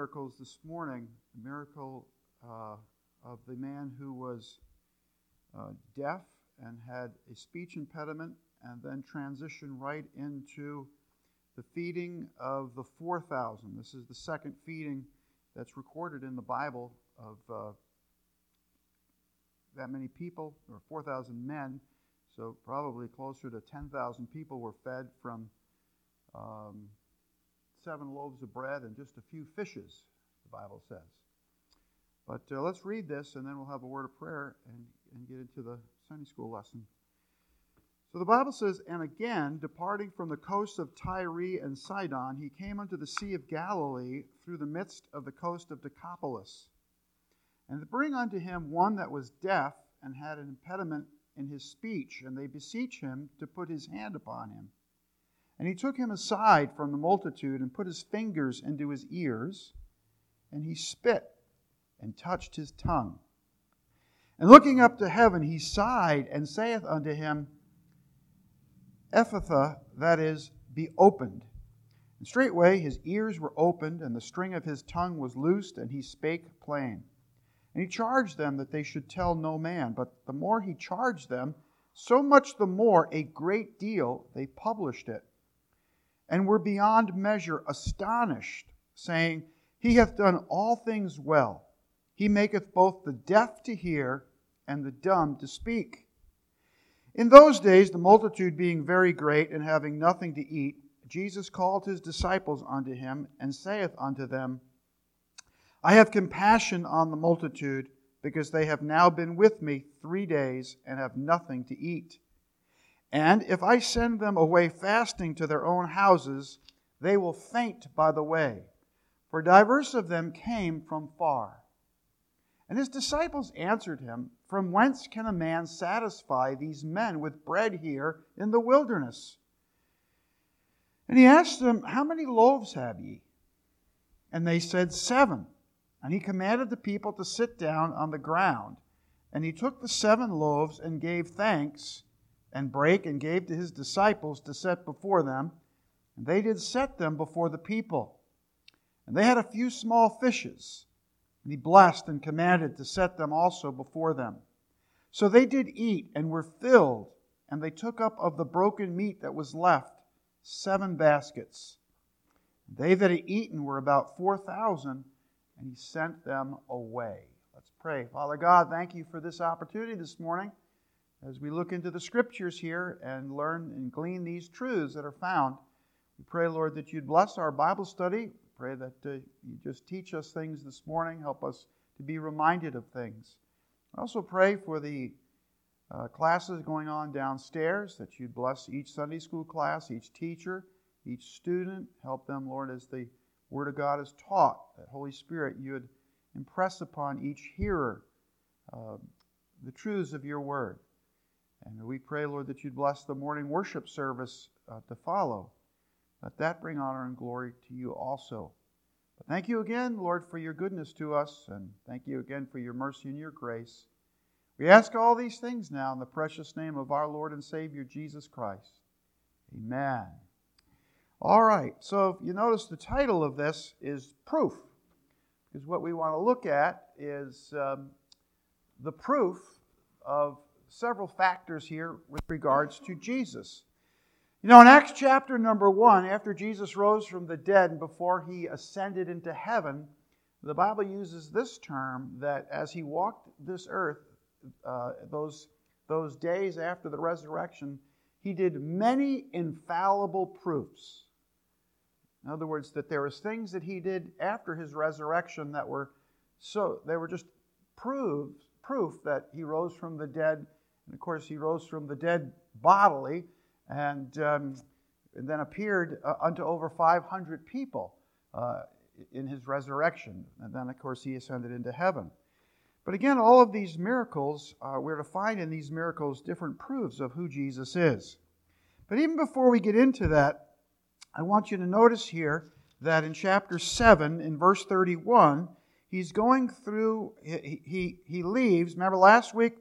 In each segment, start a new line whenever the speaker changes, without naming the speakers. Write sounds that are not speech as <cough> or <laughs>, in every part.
miracles this morning. The miracle uh, of the man who was uh, deaf and had a speech impediment, and then transition right into the feeding of the 4,000. This is the second feeding that's recorded in the Bible of uh, that many people, or 4,000 men. So probably closer to 10,000 people were fed from um, seven loaves of bread and just a few fishes, the Bible says. But uh, let's read this, and then we'll have a word of prayer and, and get into the Sunday school lesson. So the Bible says, And again, departing from the coast of Tyre and Sidon, he came unto the Sea of Galilee through the midst of the coast of Decapolis. And bring unto him one that was deaf and had an impediment in his speech, and they beseech him to put his hand upon him. And he took him aside from the multitude and put his fingers into his ears, and he spit and touched his tongue. And looking up to heaven, he sighed and saith unto him, Ephphatha, that is, be opened. And straightway his ears were opened, and the string of his tongue was loosed, and he spake plain. And he charged them that they should tell no man. But the more he charged them, so much the more a great deal they published it and were beyond measure astonished, saying, He hath done all things well. He maketh both the deaf to hear and the dumb to speak. In those days, the multitude being very great and having nothing to eat, Jesus called his disciples unto him and saith unto them, I have compassion on the multitude, because they have now been with me three days and have nothing to eat. And if I send them away fasting to their own houses, they will faint by the way, for divers of them came from far. And his disciples answered him, From whence can a man satisfy these men with bread here in the wilderness? And he asked them, How many loaves have ye? And they said, Seven. And he commanded the people to sit down on the ground. And he took the seven loaves and gave thanks and brake and gave to his disciples to set before them. And they did set them before the people. And they had a few small fishes. And he blessed and commanded to set them also before them. So they did eat and were filled, and they took up of the broken meat that was left seven baskets. They that had eaten were about four thousand, and he sent them away. Let's pray. Father God, thank you for this opportunity this morning as we look into the scriptures here and learn and glean these truths that are found. We pray, Lord, that you'd bless our Bible study. Pray that uh, you just teach us things this morning, help us to be reminded of things. I also pray for the uh, classes going on downstairs, that you'd bless each Sunday school class, each teacher, each student. Help them, Lord, as the Word of God is taught, that Holy Spirit, you would impress upon each hearer uh, the truths of your Word. And we pray, Lord, that you'd bless the morning worship service uh, to follow. Let that bring honor and glory to you also. But thank you again, Lord, for your goodness to us, and thank you again for your mercy and your grace. We ask all these things now in the precious name of our Lord and Savior, Jesus Christ. Amen. All right, so you notice the title of this is Proof, because what we want to look at is um, the proof of several factors here with regards to Jesus. You know, in Acts chapter number one, after Jesus rose from the dead and before he ascended into heaven, the Bible uses this term that as he walked this earth, uh, those, those days after the resurrection, he did many infallible proofs. In other words, that there was things that he did after his resurrection that were so they were just proof proof that he rose from the dead and of course, he rose from the dead bodily and, um, and then appeared uh, unto over 500 people uh, in his resurrection. And then, of course, he ascended into heaven. But again, all of these miracles, uh, we're to find in these miracles different proofs of who Jesus is. But even before we get into that, I want you to notice here that in chapter 7, in verse 31, he's going through, he, he, he leaves. Remember last week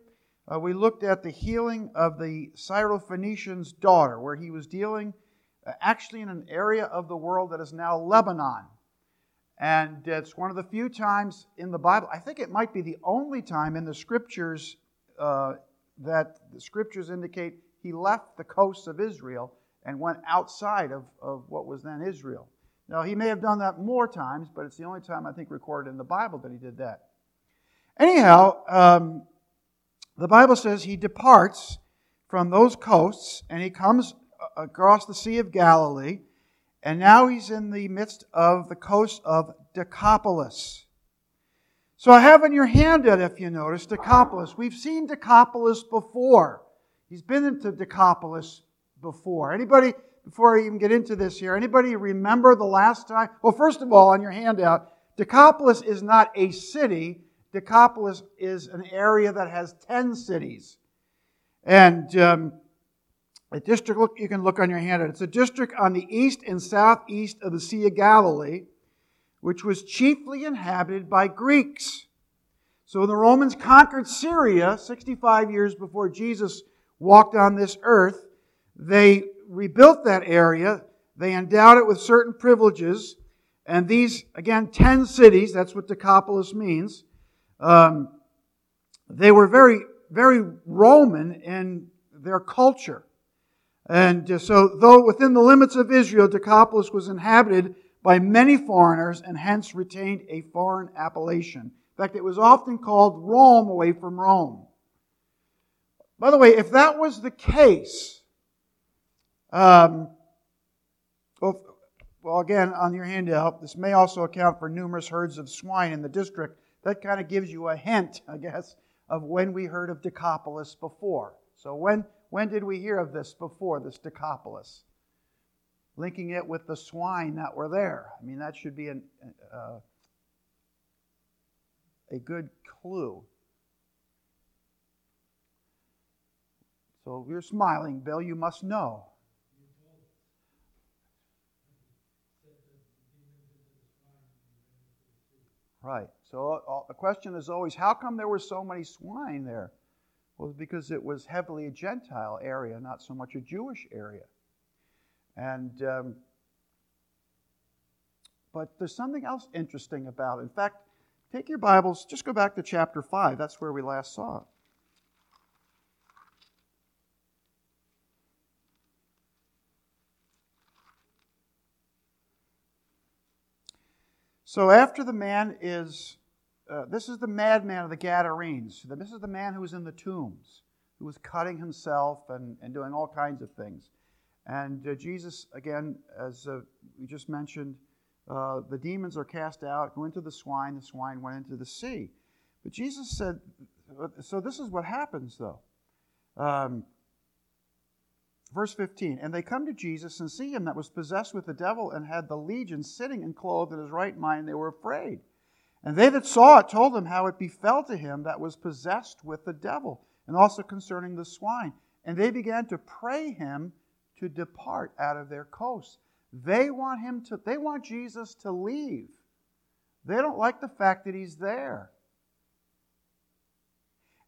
uh, we looked at the healing of the Syrophoenician's daughter, where he was dealing uh, actually in an area of the world that is now Lebanon. And it's one of the few times in the Bible, I think it might be the only time in the scriptures uh, that the scriptures indicate he left the coasts of Israel and went outside of, of what was then Israel. Now, he may have done that more times, but it's the only time I think recorded in the Bible that he did that. Anyhow, um, the Bible says he departs from those coasts and he comes uh, across the Sea of Galilee, and now he's in the midst of the coast of Decapolis. So I have in your handout, if you notice, Decapolis. We've seen Decapolis before. He's been into Decapolis before. Anybody, before I even get into this here, anybody remember the last time? Well, first of all, on your handout, Decapolis is not a city. Decapolis is an area that has 10 cities. And um, a district, look, you can look on your hand, It's a district on the east and southeast of the Sea of Galilee, which was chiefly inhabited by Greeks. So when the Romans conquered Syria 65 years before Jesus walked on this earth, they rebuilt that area. They endowed it with certain privileges. And these, again, 10 cities, that's what Decapolis means, um, they were very, very Roman in their culture. And uh, so, though within the limits of Israel, Decapolis was inhabited by many foreigners and hence retained a foreign appellation. In fact, it was often called Rome away from Rome. By the way, if that was the case, um, well, well, again, on your handout, this may also account for numerous herds of swine in the district. That kind of gives you a hint, I guess, of when we heard of Decapolis before. So, when when did we hear of this before, this Decapolis? Linking it with the swine that were there. I mean, that should be an, uh, a good clue. So you're smiling, Bill, you must know. Right. So uh, the question is always how come there were so many swine there? Well, because it was heavily a Gentile area, not so much a Jewish area. And um, but there's something else interesting about it. In fact, take your Bibles, just go back to chapter 5. That's where we last saw it. So after the man is uh, this is the madman of the Gadarenes. This is the man who was in the tombs, who was cutting himself and, and doing all kinds of things. And uh, Jesus, again, as uh, we just mentioned, uh, the demons are cast out, go into the swine, the swine went into the sea. But Jesus said, so this is what happens though. Um, verse 15, and they come to Jesus and see him that was possessed with the devil and had the legion sitting and clothed in his right mind. They were afraid. And they that saw it told them how it befell to him that was possessed with the devil, and also concerning the swine. And they began to pray him to depart out of their coasts. They want him to, they want Jesus to leave. They don't like the fact that he's there.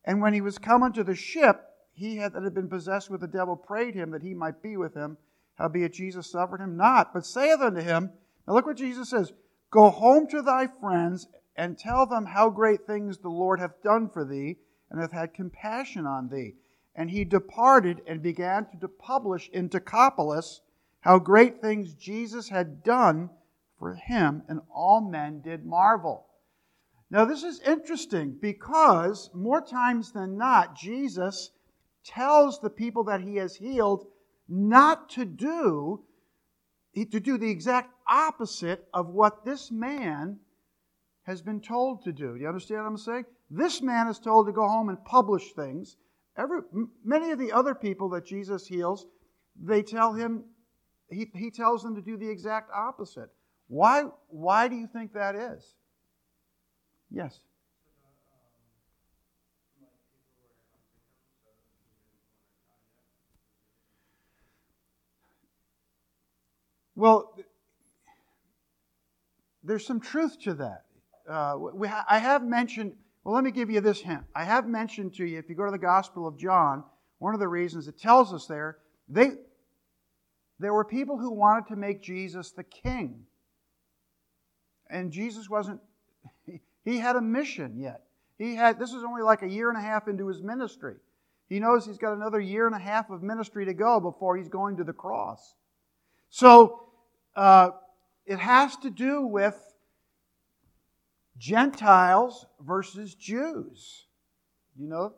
And when he was come to the ship, he had, that had been possessed with the devil prayed him that he might be with him. Howbeit Jesus suffered him not, but saith unto him, Now look what Jesus says Go home to thy friends and tell them how great things the Lord hath done for thee, and hath had compassion on thee. And he departed and began to publish in Decapolis how great things Jesus had done for him, and all men did marvel. Now, this is interesting because more times than not, Jesus tells the people that he has healed not to do to do the exact opposite of what this man has been told to do. Do you understand what I'm saying? This man is told to go home and publish things. Every, many of the other people that Jesus heals, they tell him, he, he tells them to do the exact opposite. Why, why do you think that is? Yes. Well, there's some truth to that uh, we ha- I have mentioned, well, let me give you this hint. I have mentioned to you, if you go to the Gospel of John, one of the reasons it tells us there, they, there were people who wanted to make Jesus the king. and Jesus wasn't, he had a mission yet. He had, this is only like a year and a half into his ministry. He knows he's got another year and a half of ministry to go before he's going to the cross. So uh, it has to do with Gentiles versus Jews. You know?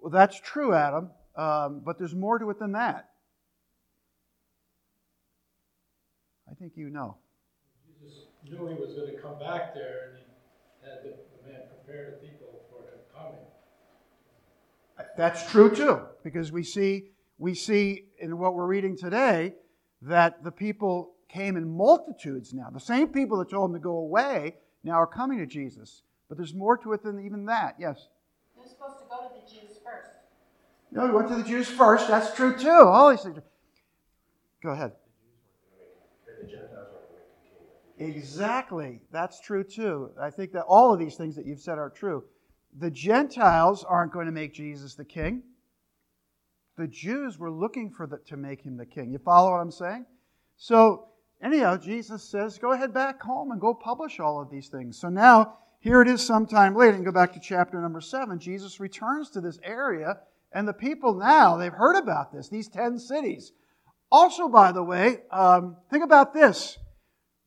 Well, that's true, Adam, um, but there's more to it than that. I think you know.
Jesus knew he was going to come back there, and he had the,
That's true too, because we see we see in what we're reading today that the people came in multitudes now. The same people that told him to go away now are coming to Jesus. But there's more to it than even that. Yes.
He was supposed to go to the Jews first.
No, he went to the Jews first. That's true too. All these things. Go ahead. Exactly. That's true too. I think that all of these things that you've said are true. The Gentiles aren't going to make Jesus the king. The Jews were looking for the, to make him the king. You follow what I'm saying? So, anyhow, Jesus says, go ahead back home and go publish all of these things. So now, here it is sometime later, and go back to chapter number seven. Jesus returns to this area, and the people now, they've heard about this, these 10 cities. Also, by the way, um, think about this.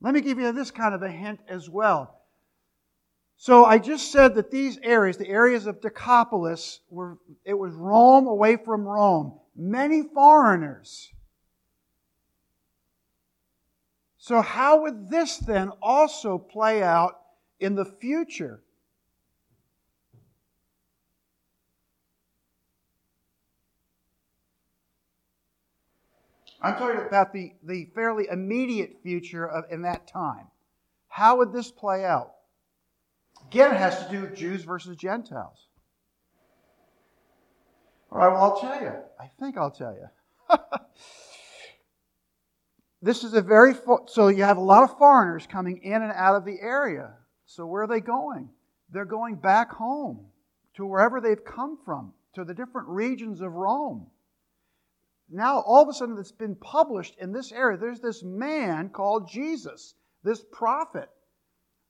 Let me give you this kind of a hint as well. So I just said that these areas, the areas of Decapolis, were it was Rome away from Rome. Many foreigners. So how would this then also play out in the future? I'm talking about the, the fairly immediate future of, in that time. How would this play out? Again, it has to do with Jews versus Gentiles. All right, well, I'll tell you. I think I'll tell you. <laughs> this is a very, so you have a lot of foreigners coming in and out of the area. So where are they going? They're going back home to wherever they've come from, to the different regions of Rome now all of a sudden it's been published in this area. There's this man called Jesus, this prophet,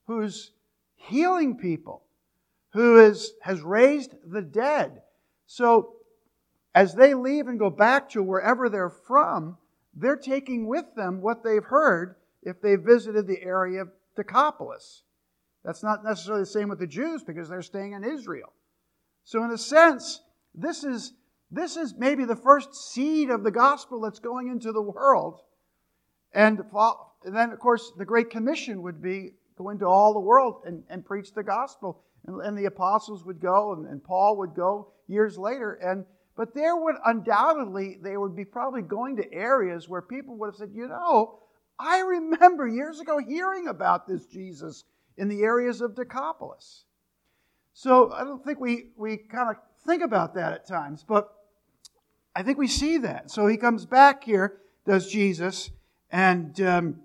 who's healing people, who is, has raised the dead. So as they leave and go back to wherever they're from, they're taking with them what they've heard if they visited the area of Decapolis. That's not necessarily the same with the Jews because they're staying in Israel. So, in a sense, this is this is maybe the first seed of the gospel that's going into the world. And, then, of course, the Great Commission would be go into all the world and, and preach the gospel. And, and the apostles would go, and, and Paul would go years later. And but there would undoubtedly they would be probably going to areas where people would have said, you know, I remember years ago hearing about this Jesus in the areas of Decapolis. So I don't think we, we kind of think about that at times, but I think we see that. So he comes back here, does Jesus, and um,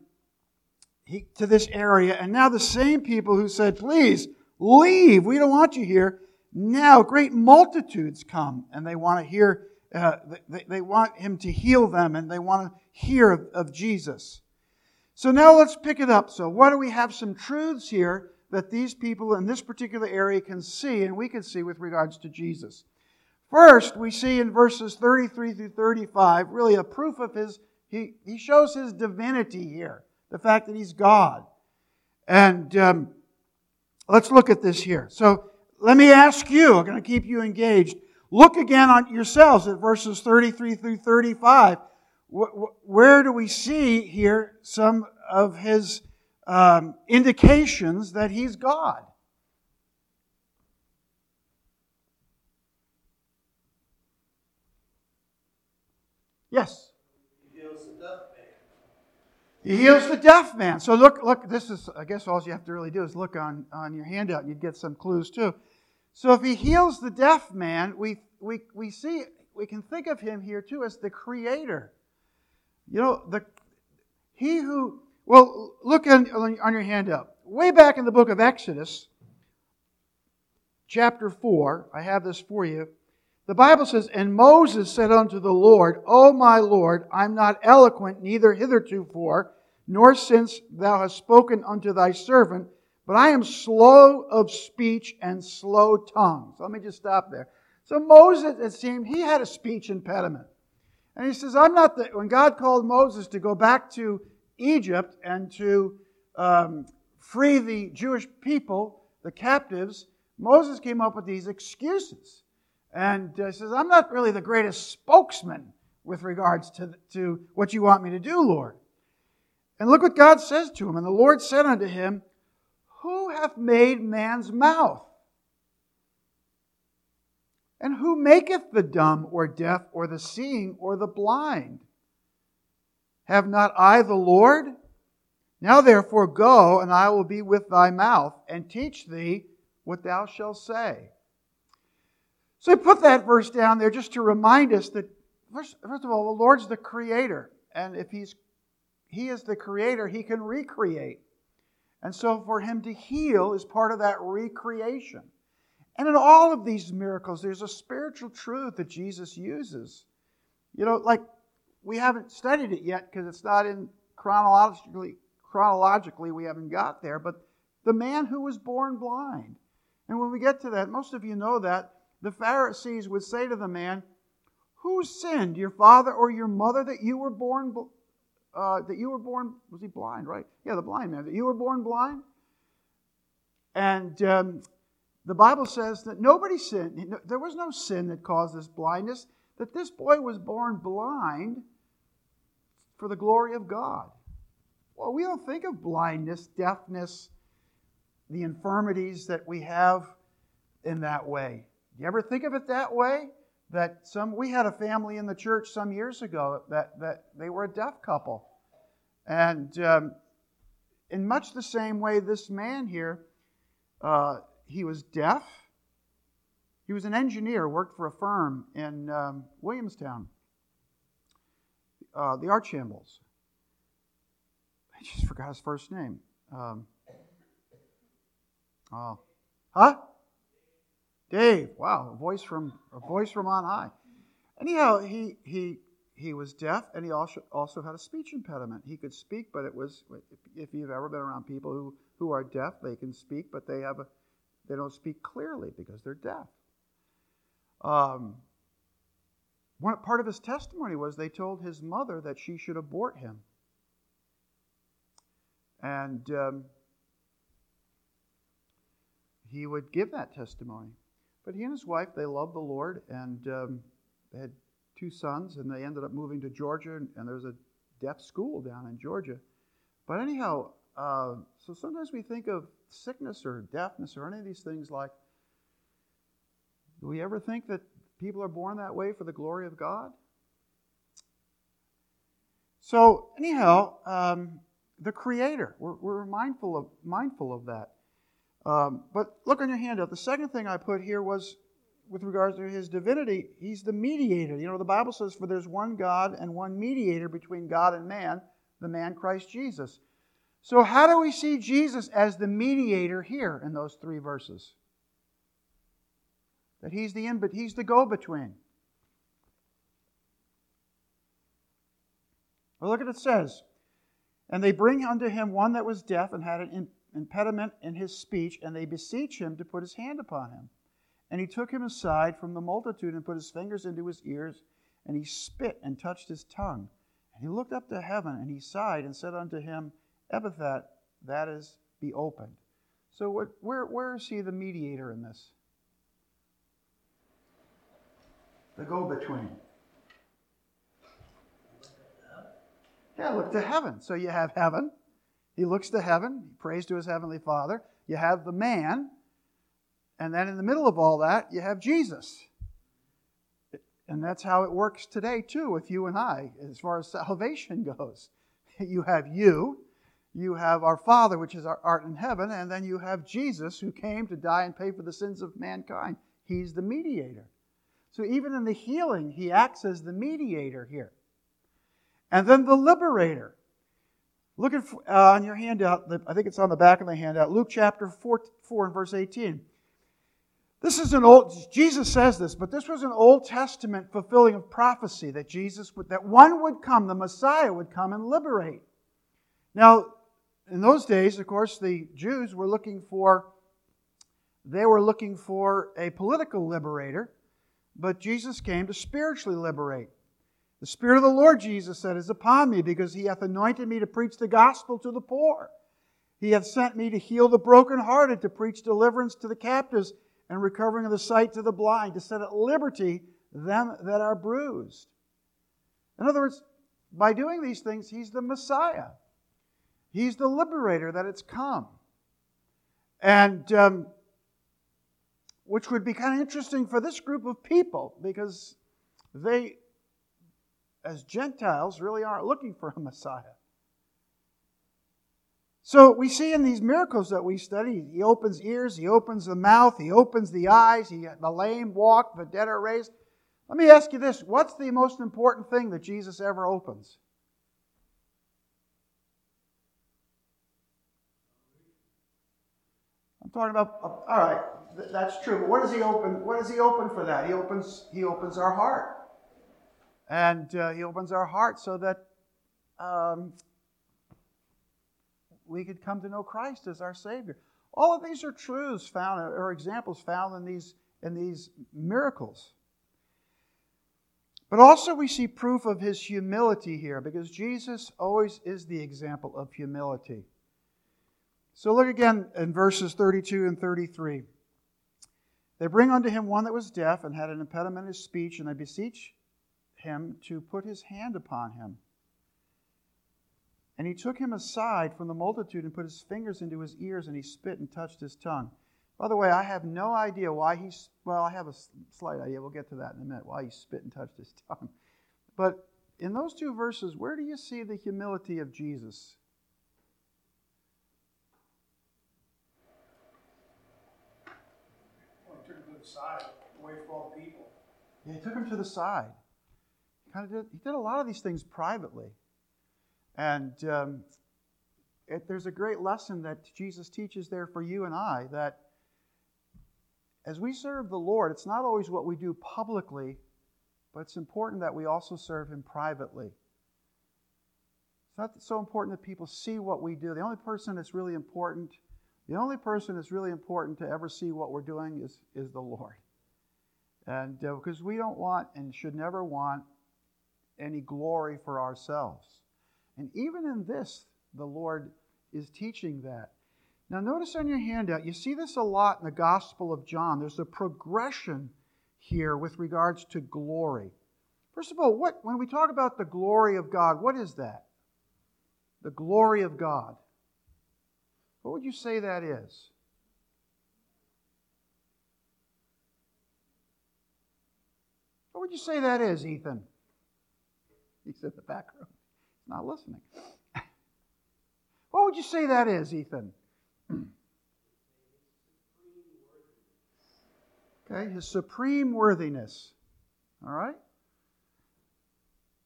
he, to this area. And now the same people who said, please leave, we don't want you here, now great multitudes come and they want to hear, uh, they, they want him to heal them and they want to hear of, of Jesus. So now let's pick it up. So, what do we have some truths here that these people in this particular area can see and we can see with regards to Jesus? First, we see in verses 33 through 35 really a proof of his, he, he shows his divinity here, the fact that he's God. And um, let's look at this here. So let me ask you, I'm going to keep you engaged. Look again on yourselves at verses 33 through 35. Where do we see here some of his um, indications that he's God? Yes.
He heals the deaf man.
He heals the deaf man. So look, look, this is, I guess all you have to really do is look on, on your handout and you'd get some clues too. So if he heals the deaf man, we, we, we see, we can think of him here too as the creator. You know, the, he who, well, look on, on your handout. Way back in the book of Exodus, chapter 4, I have this for you. The Bible says, And Moses said unto the Lord, O my Lord, I'm not eloquent, neither hitherto for, nor since thou hast spoken unto thy servant, but I am slow of speech and slow tongue. So let me just stop there. So Moses, it seemed, he had a speech impediment. And he says, I'm not the, when God called Moses to go back to Egypt and to um, free the Jewish people, the captives, Moses came up with these excuses. And uh, says, I'm not really the greatest spokesman with regards to, to what you want me to do, Lord. And look what God says to him. And the Lord said unto him, Who hath made man's mouth? And who maketh the dumb or deaf or the seeing or the blind? Have not I the Lord? Now therefore go, and I will be with thy mouth, and teach thee what thou shalt say. So I put that verse down there just to remind us that, first, first of all, the Lord's the creator. And if he's, he is the creator, he can recreate. And so for him to heal is part of that recreation. And in all of these miracles, there's a spiritual truth that Jesus uses. You know, like we haven't studied it yet because it's not in chronologically, chronologically, we haven't got there, but the man who was born blind. And when we get to that, most of you know that, the Pharisees would say to the man, Who sinned, your father or your mother, that you were born, uh, that you were born, was he blind, right? Yeah, the blind man, that you were born blind? And um, the Bible says that nobody sinned. There was no sin that caused this blindness, that this boy was born blind for the glory of God. Well, we don't think of blindness, deafness, the infirmities that we have in that way. Do you ever think of it that way? That some we had a family in the church some years ago that, that they were a deaf couple. And um, in much the same way, this man here, uh, he was deaf. He was an engineer, worked for a firm in um, Williamstown, uh, the Archamballs. I just forgot his first name. Um, oh, huh? Dave. Wow, a voice from a voice from on high. Anyhow, he he he was deaf, and he also also had a speech impediment. He could speak, but it was if you've ever been around people who who are deaf, they can speak, but they have a they don't speak clearly because they're deaf. Um, one part of his testimony was they told his mother that she should abort him. And um, he would give that testimony. But he and his wife, they loved the Lord, and um, they had two sons, and they ended up moving to Georgia, and, and there's a deaf school down in Georgia. But anyhow, uh, so sometimes we think of sickness or deafness or any of these things like, do we ever think that people are born that way for the glory of God? So anyhow, um, the Creator, we're, we're, mindful of mindful of that. Um, but look on your handout. The second thing I put here was with regards to his divinity. He's the mediator. You know, the Bible says, "For there's one God and one mediator between God and man, the man Christ Jesus." So, how do we see Jesus as the mediator here in those three verses? That he's the in, but he's the go-between. Well, look at it says, and they bring unto him one that was deaf and had an impediment in his speech, and they beseech him to put his hand upon him. And he took him aside from the multitude and put his fingers into his ears, and he spit and touched his tongue. And he looked up to heaven, and he sighed and said unto him, Ephphatha, that is, be opened. So, what, where, where is he the mediator in this? The go between. Yeah, look to heaven. So you have heaven. He looks to heaven. He prays to his heavenly Father. You have the man. And then in the middle of all that, you have Jesus. And that's how it works today, too, with you and I, as far as salvation <laughs> goes. You have you, you have our Father, which is our art in heaven, and then you have Jesus, who came to die and pay for the sins of mankind. He's the mediator. So even in the healing, he acts as the mediator here. And then the liberator. Look at uh, on your handout, I think it's on the back of the handout, Luke chapter 4, 4 and verse 18. This is an old, Jesus says this, but this was an Old Testament fulfilling of prophecy that Jesus would, that one would come, the Messiah would come and liberate. Now, in those days, of course, the Jews were looking for, they were looking for a political liberator, but Jesus came to spiritually liberate. The Spirit of the Lord, Jesus said, is upon me because he hath anointed me to preach the gospel to the poor. He hath sent me to heal the brokenhearted, to preach deliverance to the captives, and recovering of the sight to the blind, to set at liberty them that are bruised. In other words, by doing these things, he's the Messiah. He's the liberator that it's come. And um, which would be kind of interesting for this group of people because they, as Gentiles, really aren't looking for a Messiah. So we see in these miracles that we study, he opens ears, he opens the mouth, he opens the eyes, he, the lame walk, the dead are raised. Let me ask you this what's the most important thing that Jesus ever opens? I'm talking about, all right, that's true. But what does he open? What does he open for that? He opens, he opens our heart. And uh, he opens our hearts so that um, we could come to know Christ as our Savior. All of these are truths found, or examples found in these, in these miracles. But also, we see proof of his humility here because Jesus always is the example of humility. So, look again in verses 32 and 33. They bring unto him one that was deaf and had an impediment in his speech, and they beseech him to put his hand upon him. And he took him aside from the multitude and put his fingers into his ears, and he spit and touched his tongue. By the way, I have no idea why he, well, I have a slight idea. We'll get to that in a minute, why he spit and touched his <laughs> tongue. But in those two verses, where do you see the humility of Jesus?
Well, he took him to the side, away from all the people.
Yeah, he took him to the side. He kind of did, he did a lot of these things privately. And um, it, there's a great lesson that Jesus teaches there for you and I that as we serve the Lord, it's not always what we do publicly, but it's important that we also serve Him privately. It's not so important that people see what we do. The only person that's really important, the only person that's really important to ever see what we're doing is, is the Lord. And uh, because we don't want and should never want any glory for ourselves. And even in this, the Lord is teaching that. Now, notice on your handout, you see this a lot in the Gospel of John. There's a progression here with regards to glory. First of all, what, when we talk about the glory of God, what is that? The glory of God. What would you say that is? What would you say that is, Ethan? <laughs> He's in the back row not listening. <laughs> what would you say that is, Ethan? <clears throat> Okay, his supreme worthiness. All right?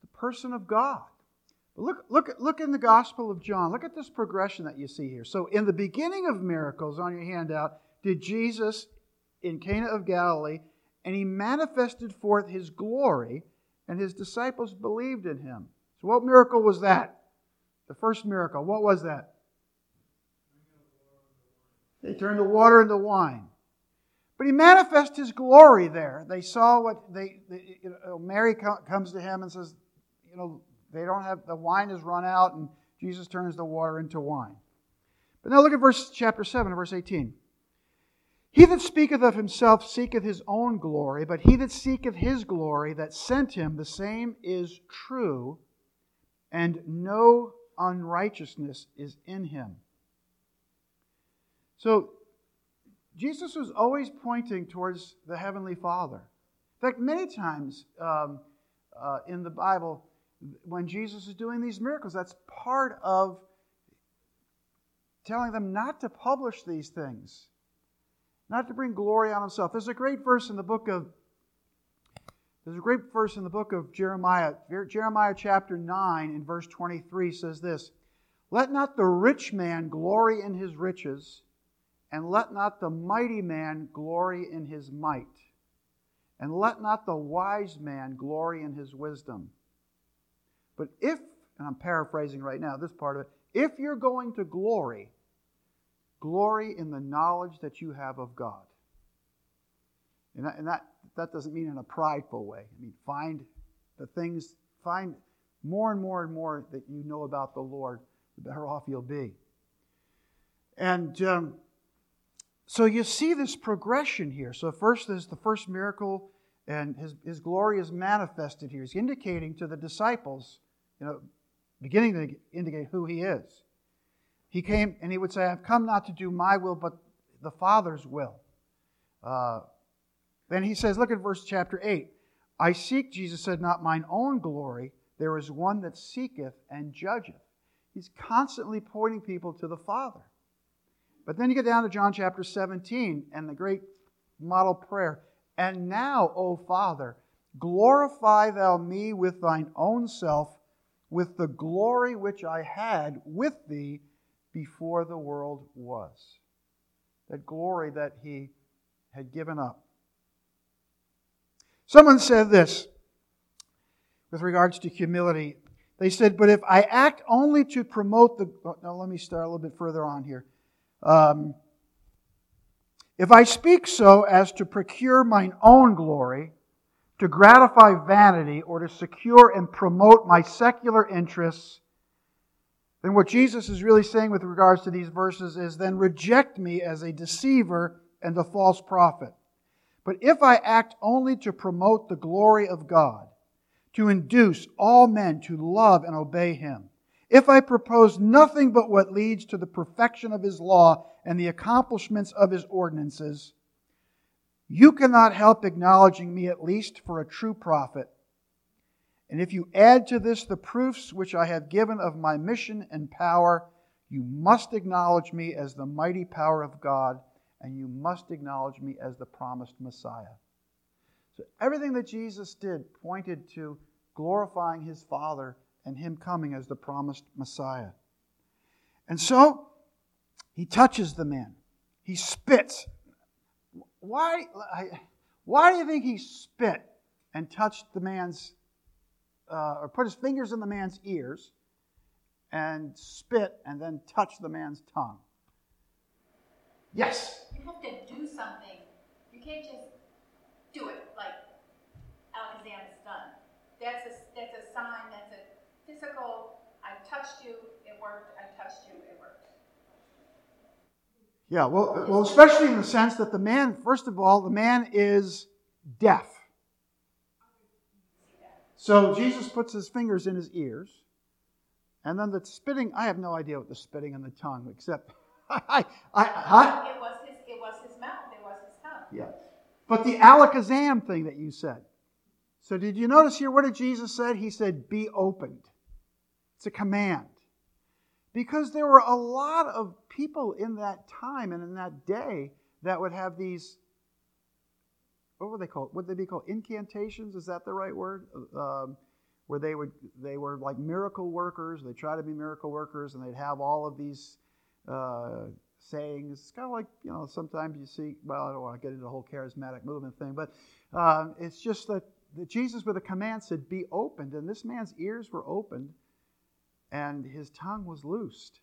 The person of God. Look, look, look in the Gospel of John. Look at this progression that you see here. So, in the beginning of miracles on your handout, did Jesus in Cana of Galilee, and he manifested forth his glory, and his disciples believed in him. So, what miracle was that? The first miracle. What was that? They turned the water into wine. But he manifests his glory there. They saw what they, they you know, Mary comes to him and says, you know, they don't have, the wine has run out, and Jesus turns the water into wine. But now look at verse chapter 7, verse 18. He that speaketh of himself seeketh his own glory, but he that seeketh his glory that sent him, the same is true, and no unrighteousness is in him. So, Jesus was always pointing towards the Heavenly Father. In fact, many times um, uh, in the Bible, when Jesus is doing these miracles, that's part of telling them not to publish these things, not to bring glory on himself. There's a great verse in the book of there's a great verse in the book of Jeremiah. Jeremiah chapter 9 in verse 23 says this Let not the rich man glory in his riches, And let not the mighty man glory in his might, and let not the wise man glory in his wisdom. But if, and I'm paraphrasing right now this part of it, if you're going to glory, glory in the knowledge that you have of God. And that, and that, that doesn't mean in a prideful way. I mean, find the things, find more and more and more that you know about the Lord, the better off you'll be. And um, so you see this progression here. So first there's the first miracle, and his, his glory is manifested here. He's indicating to the disciples, you know, beginning to indicate who he is. He came and he would say, I've come not to do my will, but the Father's will. Uh, then he says, look at verse chapter 8. I seek, Jesus said, not mine own glory. There is one that seeketh and judgeth. He's constantly pointing people to the Father. But then you get down to John chapter 17 and the great model prayer. And now, O Father, glorify thou me with thine own self, with the glory which I had with thee before the world was. That glory that he had given up. Someone said this with regards to humility. They said, But if I act only to promote the. Oh, now, let me start a little bit further on here. Um, if I speak so as to procure mine own glory, to gratify vanity, or to secure and promote my secular interests, then what Jesus is really saying with regards to these verses is then reject me as a deceiver and a false prophet. But if I act only to promote the glory of God, to induce all men to love and obey Him, if I propose nothing but what leads to the perfection of His law and the accomplishments of His ordinances, you cannot help acknowledging me at least for a true prophet. And if you add to this the proofs which I have given of my mission and power, you must acknowledge me as the mighty power of God and you must acknowledge me as the promised Messiah. So everything that Jesus did pointed to glorifying his Father and him coming as the promised Messiah. And so he touches the man. He spits. Why, why do you think he spit and touched the man's, uh, or put his fingers in the man's ears and spit and then touch the man's tongue? Yes.
You have to do something. You can't just do it like has done. That's a, that's a sign, that's a physical, I touched you, it worked, I touched you, it worked.
Yeah, well, well, especially in the sense that the man, first of all, the man is deaf. So Jesus puts his fingers in his ears, and then the spitting, I have no idea what the spitting in the tongue, except <laughs> I, I, I,
It was his, it was his mouth, it was his tongue.
yeah. But the alakazam thing that you said. So did you notice here what did Jesus said? He said, "Be opened." It's a command. Because there were a lot of people in that time and in that day that would have these what were they called? Would they be called incantations? Is that the right word? Um, where they would they were like miracle workers. They try to be miracle workers, and they'd have all of these uh, sayings. It's kind of like, you know, sometimes you see, well, I don't want to get into the whole charismatic movement thing, but uh, it's just that, that Jesus, with a command, said, Be opened. And this man's ears were opened, and his tongue was loosed.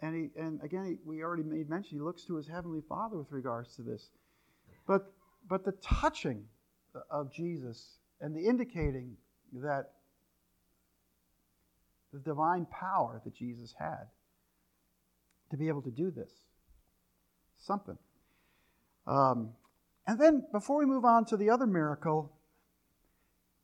And, he, and again, he, we already made mention, he looks to his heavenly Father with regards to this. But, but the touching of Jesus and the indicating that the divine power that Jesus had to be able to do this. Something. Um, and then, before we move on to the other miracle,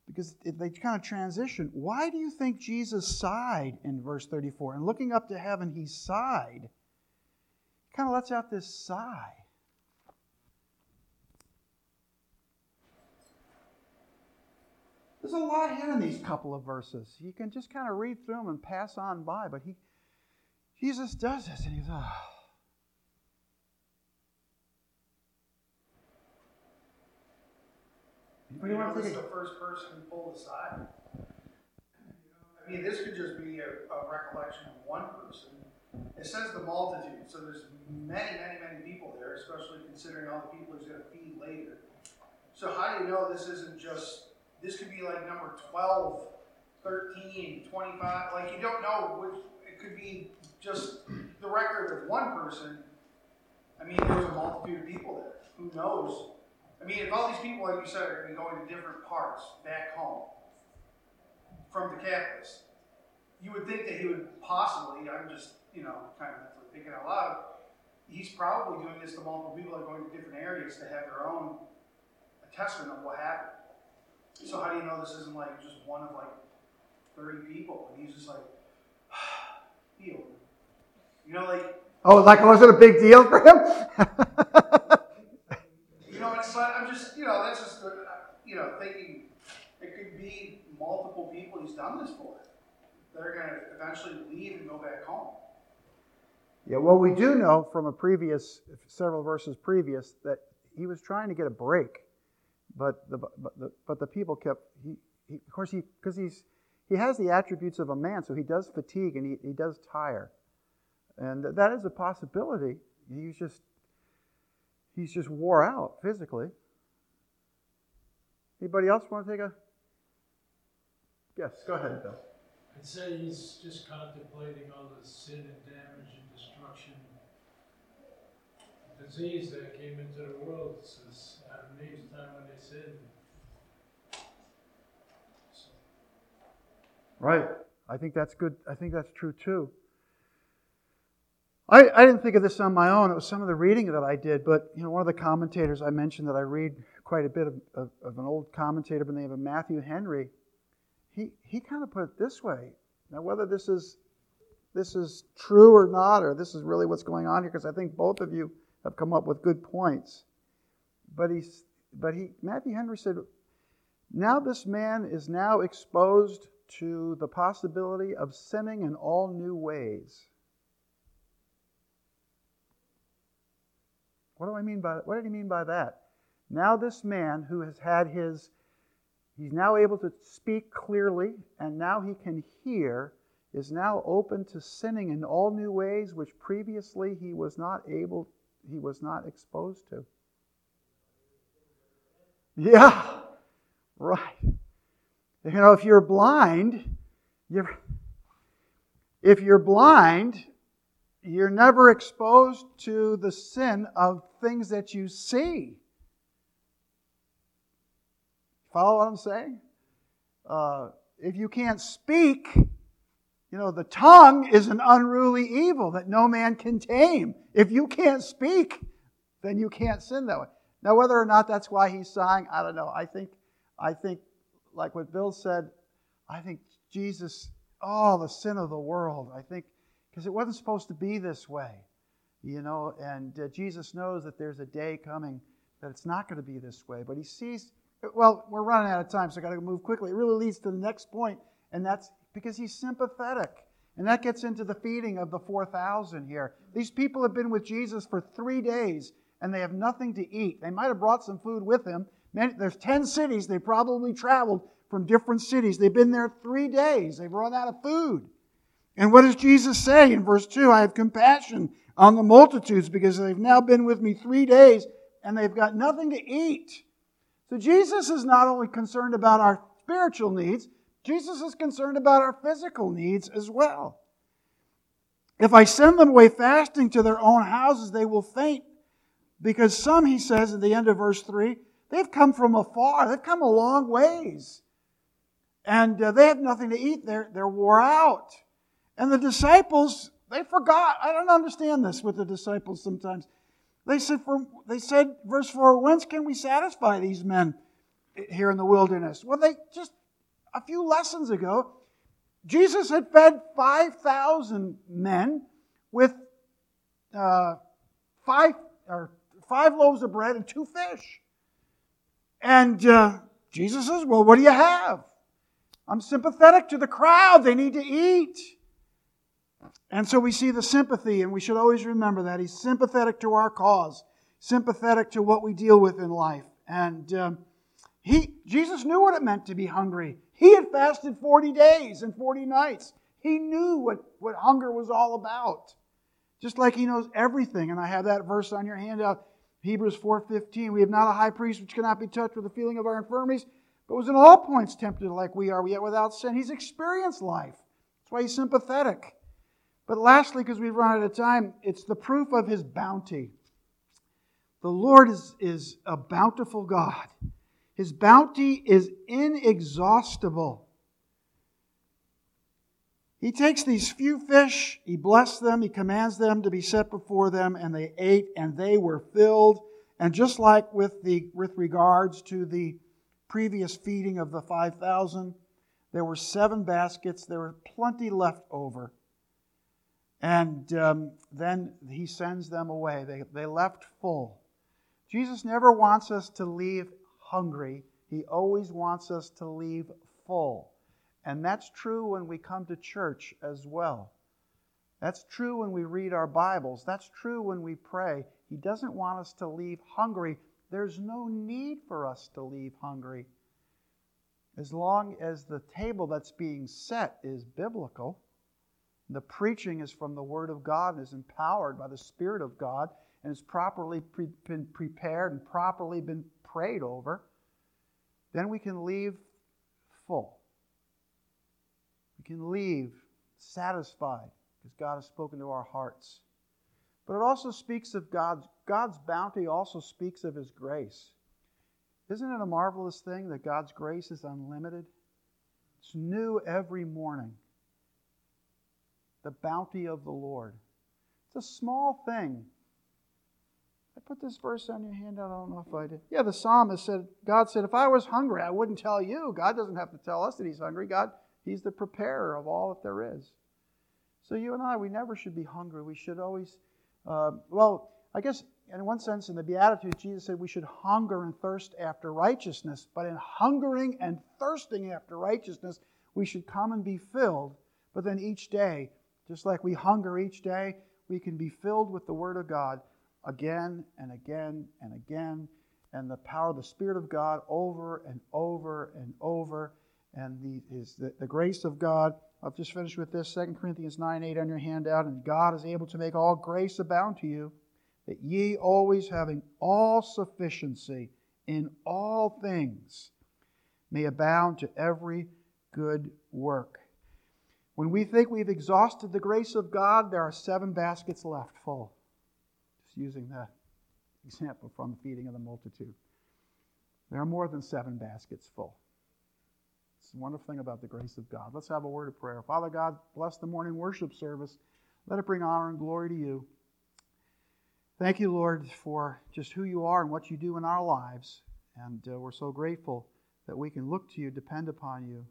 because they kind of transition, why do you think Jesus sighed in verse 34? And looking up to heaven, he sighed. He kind of lets out this sigh. There's a lot here in these couple of verses. You can just kind of read through them and pass on by, but he, Jesus does this, and he's, ah.
oh. You know, this is the first person pulled aside. I mean, this could just be a, a recollection of one person, It says the multitude, so there's many, many, many people there, especially considering all the people he's going to feed later. So how do you know this isn't just, this could be like number 12, 13, 25, like you don't know which, it could be just the record of one person. I mean, there was a multitude of people there. Who knows? I mean, if all these people, like you said, are going to be going to different parts back home from the campus, you would think that he would possibly, I'm just, you know, kind of thinking out loud, he's probably doing this to multiple people that are going to different areas to have their own testament of what happened. So how do you know this isn't like just one of like 30 people? And he's just like, <sighs> healed. You know, like.
Oh, like was it a big deal for him?
you know, it's like, I'm just, you know, that's just, uh, you know, thinking it could be multiple people he's done this for. They're going to eventually leave and go back home.
Yeah, well, we do know from a previous, several verses previous, that he was trying to get a break, but the but the, but the people kept. He, he of course he because he's he has the attributes of a man, so he does fatigue and he, he does tire, and that is a possibility. He's just he's just wore out physically. Anybody else want to take a? Yes, go ahead, Bill.
I'd say he's just contemplating all the sin and damage and destruction, disease that came into the world since Adam and Eve's time when they sinned.
Right. I think that's good. I think that's true too. I, I didn't think of this on my own. It was some of the reading that I did, but you know, one of the commentators I mentioned that I read quite a bit of, of, of an old commentator by the name of Matthew Henry he, he kind of put it this way. Now, whether this is this is true or not, or this is really what's going on here, because I think both of you have come up with good points. But he's but he Matthew Henry said, now this man is now exposed to the possibility of sinning in all new ways. What do I mean by what did he mean by that? Now this man who has had his He's now able to speak clearly, and now he can hear, is now open to sinning in all new ways which previously he was not able, he was not exposed to. Yeah, right. You know, if you're blind, you're, if you're blind, you're never exposed to the sin of things that you see. Follow what I'm saying? Uh, if you can't speak, you know, the tongue is an unruly evil that no man can tame. If you can't speak, then you can't sin that way. Now, whether or not that's why he's sighing, I don't know. I think, I think, like what Bill said, I think Jesus, oh, the sin of the world. I think, because it wasn't supposed to be this way, you know, and uh, Jesus knows that there's a day coming that it's not going to be this way, but he sees well, we're running out of time, so I got to move quickly. It really leads to the next point, and that's because he's sympathetic. And that gets into the feeding of the 4,000 here. These people have been with Jesus for three days, and they have nothing to eat. They might have brought some food with them. There's 10 cities. They probably traveled from different cities. They've been there three days. They've run out of food. And what does Jesus say in verse 2? I have compassion on the multitudes because they've now been with me three days and they've got nothing to eat. So Jesus is not only concerned about our spiritual needs, Jesus is concerned about our physical needs as well. If I send them away fasting to their own houses, they will faint. Because some, he says at the end of verse 3, they've come from afar. They've come a long ways. And uh, they have nothing to eat. They're, they're wore out. And the disciples, they forgot. I don't understand this with the disciples sometimes. They said, for, they said, verse 4, whence can we satisfy these men here in the wilderness? Well, they just, a few lessons ago, Jesus had fed 5,000 men with uh, five, or five loaves of bread and two fish. And uh, Jesus says, Well, what do you have? I'm sympathetic to the crowd. They need to eat. And so we see the sympathy, and we should always remember that. He's sympathetic to our cause, sympathetic to what we deal with in life. And um, he, Jesus knew what it meant to be hungry. He had fasted 40 days and 40 nights. He knew what, what hunger was all about. Just like he knows everything. And I have that verse on your handout, Hebrews 4.15. We have not a high priest which cannot be touched with the feeling of our infirmities, but was in all points tempted like we are, yet without sin. He's experienced life. That's why he's sympathetic. But lastly, because we've run out of time, it's the proof of his bounty. The Lord is, is a bountiful God. His bounty is inexhaustible. He takes these few fish, he blessed them, he commands them to be set before them, and they ate, and they were filled. And just like with, the, with regards to the previous feeding of the 5,000, there were seven baskets, there were plenty left over. And um, then he sends them away. They, they left full. Jesus never wants us to leave hungry, he always wants us to leave full. And that's true when we come to church as well. That's true when we read our Bibles. That's true when we pray. He doesn't want us to leave hungry. There's no need for us to leave hungry. As long as the table that's being set is biblical, the preaching is from the Word of God and is empowered by the Spirit of God and is properly pre- been prepared and properly been prayed over, then we can leave full. We can leave satisfied because God has spoken to our hearts. But it also speaks of God's God's bounty also speaks of his grace. Isn't it a marvelous thing that God's grace is unlimited? It's new every morning. The bounty of the Lord. It's a small thing. I put this verse on your handout. I don't know if I did. Yeah, the psalmist said, God said, if I was hungry, I wouldn't tell you. God doesn't have to tell us that he's hungry. God He's the preparer of all that there is. So you and I, we never should be hungry. We should always, uh, well, I guess in one sense, in the Beatitudes, Jesus said we should hunger and thirst after righteousness. But in hungering and thirsting after righteousness, we should come and be filled. But then each day, just like we hunger each day, we can be filled with the Word of God again and again and again, and the power of the Spirit of God over and over and over and the, the, the grace of God. I'll just finish with this 2 Corinthians 9 8 on your handout. And God is able to make all grace abound to you, that ye always having all sufficiency in all things may abound to every good work. When we think we've exhausted the grace of God, there are seven baskets left full. Using the example from the feeding of the multitude. There are more than seven baskets full. It's the wonderful thing about the grace of God. Let's have a word of prayer. Father God, bless the morning worship service. Let it bring honor and glory to you. Thank you, Lord, for just who you are and what you do in our lives. And uh, we're so grateful that we can look to you, depend upon you.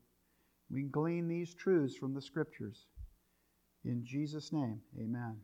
We can glean these truths from the scriptures. In Jesus' name, amen.